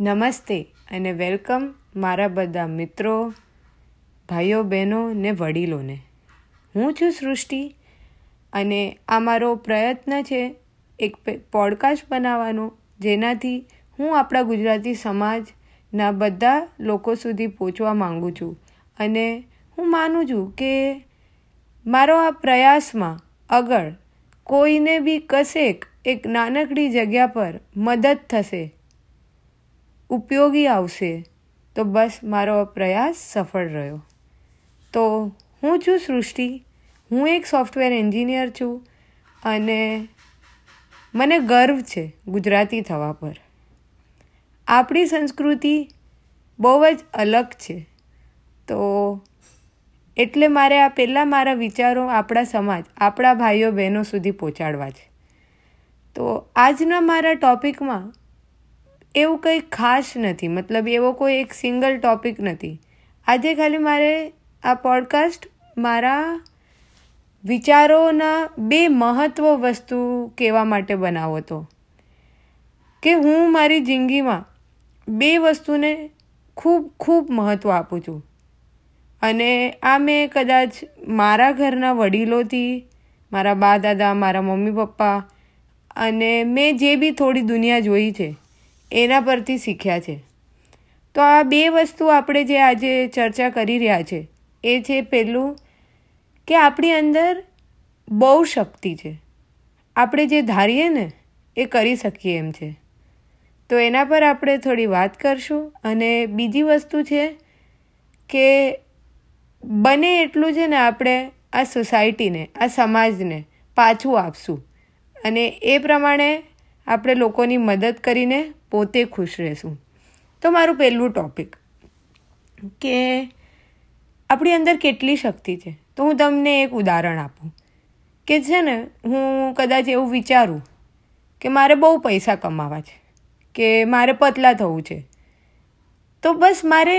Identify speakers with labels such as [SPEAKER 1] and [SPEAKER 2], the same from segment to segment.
[SPEAKER 1] નમસ્તે અને વેલકમ મારા બધા મિત્રો, ભાઈઓ, બહેનો ને વડીલોને. હું છું સૃષ્ટિ અને આ મારો પ્રયત્ન છે એક પોડકાસ્ટ બનાવવાનો, જેનાથી હું આપણા ગુજરાતી સમાજના બધા લોકો સુધી પહોંચવા માગું છું. અને હું માનું છું કે મારો આ પ્રયાસમાં આગળ કોઈને બી કશેક એક નાનકડી જગ્યા પર મદદ થશે ઉપયોગી આવશે, તો બસ મારો પ્રયાસ સફળ રહ્યો. તો હું છું સૃષ્ટિ, હું એક સોફ્ટવેર એન્જિનિયર છું અને મને ગર્વ છે ગુજરાતી થવા પર. આપણી સંસ્કૃતિ બહુ જ અલગ છે. તો એટલે મારે આ પહેલાં મારા વિચારો આપણા સમાજ, આપણા ભાઈઓ બહેનો સુધી પહોંચાડવા છે. તો આજના મારા ટોપિકમાં એવું કંઈ ખાસ નથી. મતલબ એવો કોઈ એક સિંગલ ટોપિક નથી. આજે ખાલી મારે આ પોડકાસ્ટ મારા વિચારોના બે મહત્વ વસ્તુ કહેવા માટે બનાવો હતો કે હું મારી જિંદગીમાં બે વસ્તુને ખૂબ ખૂબ મહત્ત્વ આપું છું. અને આ મેં કદાચ મારા ઘરના વડીલોથી, મારા બા દાદા, મારા મમ્મી પપ્પા અને મેં જે બી થોડી દુનિયા જોઈ છે એના પરથી શીખ્યા છે. તો આ બે વસ્તુ આપણે જે આજે ચર્ચા કરી રહ્યા છે, એ છે પહેલું કે આપણી અંદર બહુ શક્તિ છે. આપણે જે ધારીએ ને, એ કરી શકીએ એમ છે. તો એના પર આપણે થોડી વાત કરશું અને બીજી વસ્તુ છે કે બને એટલું છે ને આપણે આ સોસાયટીને, આ સમાજને પાછું આપશું. અને એ પ્રમાણે આપણે લોકોની મદદ કરીને પોતે ખુશ રહેશું. તો મારું પહેલું ટોપિક કે આપણી અંદર કેટલી શક્તિ છે. તો હું તમને એક ઉદાહરણ આપું કે છે ને, હું કદાચ એવું વિચારું કે મારે બહુ પૈસા કમાવા છે, કે મારે પતલા થવું છે. તો બસ મારે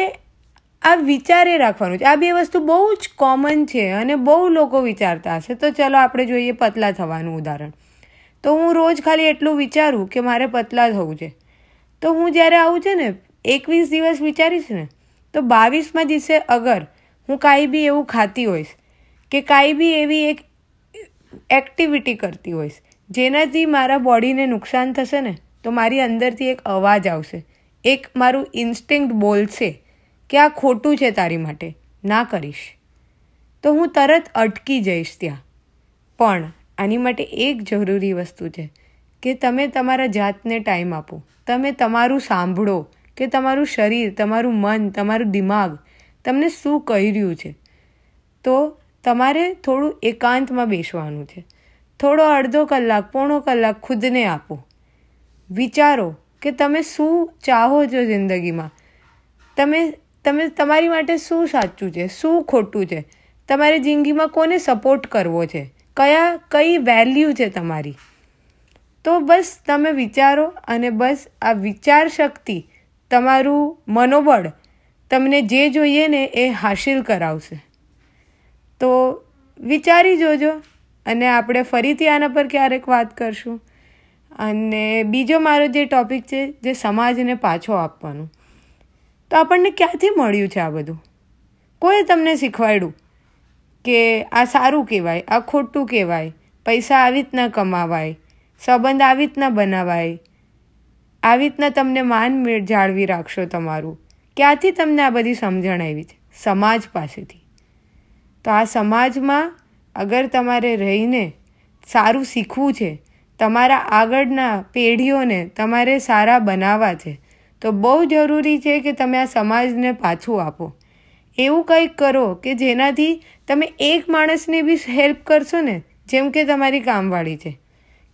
[SPEAKER 1] આ વિચારે રાખવાનું છે. આ બે વસ્તુ બહુ જ કોમન છે અને બહુ લોકો વિચારતા હશે. તો ચલો આપણે જોઈએ પતલા થવાનું ઉદાહરણ. તો હું રોજ ખાલી એટલું વિચારું કે મારે પતલા થવું છે. તો હું જ્યારે આવું છે ને, એકવીસ દિવસ વિચારીશ ને, તો બાવીસમાં દિવસે અગર હું કાંઈ બી એવું ખાતી હોઈશ કે કાંઈ બી એવી એક એક્ટિવિટી કરતી હોઈશ, જેનાથી મારા બોડીને નુકસાન થશે ને, તો મારી અંદરથી એક અવાજ આવશે. એક મારું ઇન્સ્ટિંક્ટ બોલશે કે આ ખોટું છે તારી માટે, ના કરીશ. તો હું તરત અટકી જઈશ ત્યાં. પણ આની માટે એક જરૂરી વસ્તુ છે કે તમે તમારા જાતને ટાઈમ આપો. તમે તમારું સાંભળો કે તમારું શરીર, તમારું મન, તમારું દિમાગ તમને શું કહી રહ્યું છે. તો તમારે થોડું એકાંતમાં બેસવાનું છે. થોડો અડધો કલાક, પોણો કલાક ખુદને આપો. વિચારો કે તમે શું ચાહો છો જિંદગીમાં. તમે તમે, તમારી માટે શું સાચું છે, શું ખોટું છે? તમારી જિંદગીમાં કોને સપોર્ટ કરવો છે? કયા, કઈ વેલ્યુ છે તમારી? તો બસ તમે વિચારો અને બસ આ વિચાર શક્તિ, તમારું મનોબળ તમને જે જોઈએ ને એ હાસિલ કરાવશે. તો વિચારી જોજો અને આપણે ફરીથી આના પર ક્યારેક વાત કરશું. અને બીજો મારો જે ટોપિક છે જે સમાજને પાછો આપવાનું. તો આપણને ક્યાંથી મળ્યું છે આ બધું? કોઈ તમને શીખવાડ્યું કે આ સારું કહેવાય, આ ખોટું કહેવાય, પૈસા આવી રીતના કમાવાય? સંબંધ આવી રીતના બનાવાય. આવી રીતના તમને માન જાળવી રાખશો તમારું. ક્યાંથી તમને આ બધી સમજણ આવી છે? સમાજ પાસેથી. તો આ સમાજમાં અગર તમારે રહીને સારું શીખવું છે, તમારા આગળના પેઢીઓને તમારે સારા બનાવવા છે, તો બહુ જરૂરી છે કે તમે આ સમાજને પાછું આપો. એવું કંઈક કરો કે જેનાથી તમે એક માણસને બી હેલ્પ કરશો ને, જેમ કે તમારી કામવાળી છે.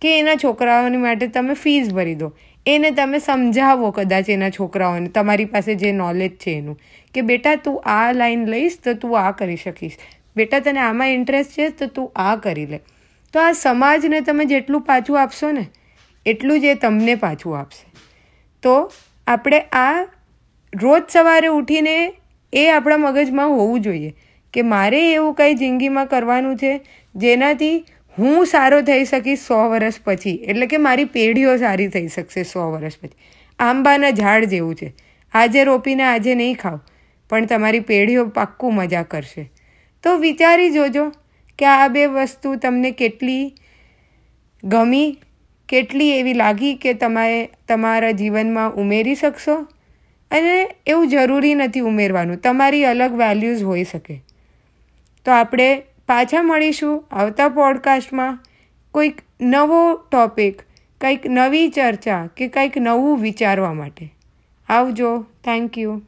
[SPEAKER 1] કે એના છોકરાઓની માટે તમે ફીસ ભરી દો. એને તમે સમજાવો કદાચ એના છોકરાઓને, તમારી પાસે જે નોલેજ છે એનું. કે બેટા, તું આ લાઈન લઈશ તો તું આ કરી શકીશ. બેટા, તને આમાં ઇન્ટરેસ્ટ છે તો તું આ કરી લે. તો આ સમાજને તમે જેટલું પાછું આપશો ને, એટલું જ એ તમને પાછું આપશે. તો આપણે આ રોજ સવારે ઉઠીને એ આપણા મગજમાં હોવું જોઈએ કે મારે એવું કંઈ જિંદગીમાં કરવાનું છે જેનાથી હું સારો થઈ શકીશ સો વર્ષ પછી. એટલે કે મારી પેઢીઓ સારી થઈ શકશે સો વર્ષ પછી. આંબાના ઝાડ જેવું છે. આજે રોપીને આજે નહીં ખાવ, પણ તમારી પેઢીઓ પાક્કું મજા કરશે. તો વિચારી જોજો કે આ બે વસ્તુ તમને કેટલી ગમી, કેટલી એવી લાગી કે તમે તમારા જીવનમાં ઉમેરી શકશો? અને એવું જરૂરી નથી ઉમેરવાનું. તમારી અલગ વેલ્યુઝ હોઈ શકે. તો આપણે પાછા મળીશું આવતા પોડકાસ્ટમાં કોઈક નવો ટોપિક કંઈક નવી ચર્ચા કે કંઈક નવું વિચારવા માટે. આવજો. Thank you